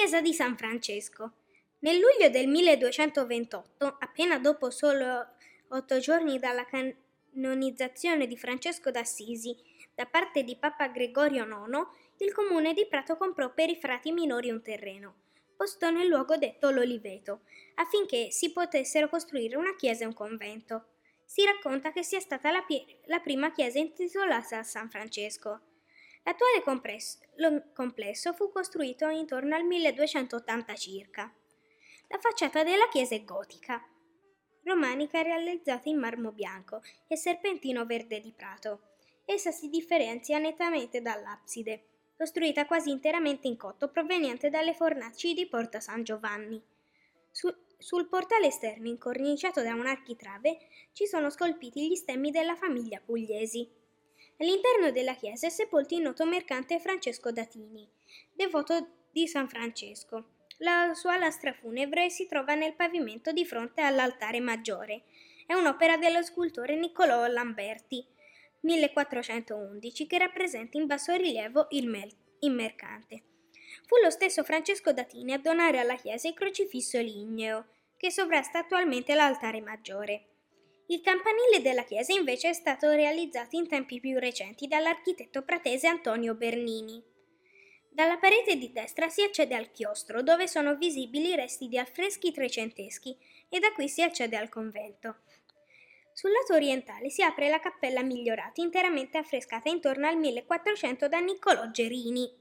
Chiesa di San Francesco. Nel luglio del 1228, appena dopo solo otto giorni dalla canonizzazione di Francesco d'Assisi da parte di Papa Gregorio IX, il comune di Prato comprò per i frati minori un terreno, posto nel luogo detto l'Oliveto, affinché si potessero costruire una chiesa e un convento. Si racconta che sia stata la, pie- la prima chiesa intitolata a San Francesco. L'attuale complesso fu costruito intorno al 1280 circa. La facciata della chiesa è gotica, romanica realizzata in marmo bianco e serpentino verde di prato. Essa si differenzia nettamente dall'abside, costruita quasi interamente in cotto proveniente dalle fornaci di Porta San Giovanni. Su, sul portale esterno, incorniciato da un architrave, ci sono scolpiti gli stemmi della famiglia Pugliesi. All'interno della chiesa è sepolto il noto mercante Francesco Datini, devoto di San Francesco. La sua lastra funebre si trova nel pavimento di fronte all'altare maggiore. È un'opera dello scultore Niccolò Lamberti, 1411, che rappresenta in basso rilievo il, mel- il mercante. Fu lo stesso Francesco Datini a donare alla chiesa il crocifisso ligneo, che sovrasta attualmente l'altare maggiore. Il campanile della chiesa invece è stato realizzato in tempi più recenti dall'architetto pratese Antonio Bernini. Dalla parete di destra si accede al chiostro, dove sono visibili resti di affreschi trecenteschi, e da qui si accede al convento. Sul lato orientale si apre la cappella migliorata, interamente affrescata intorno al 1400 da Niccolò Gerini.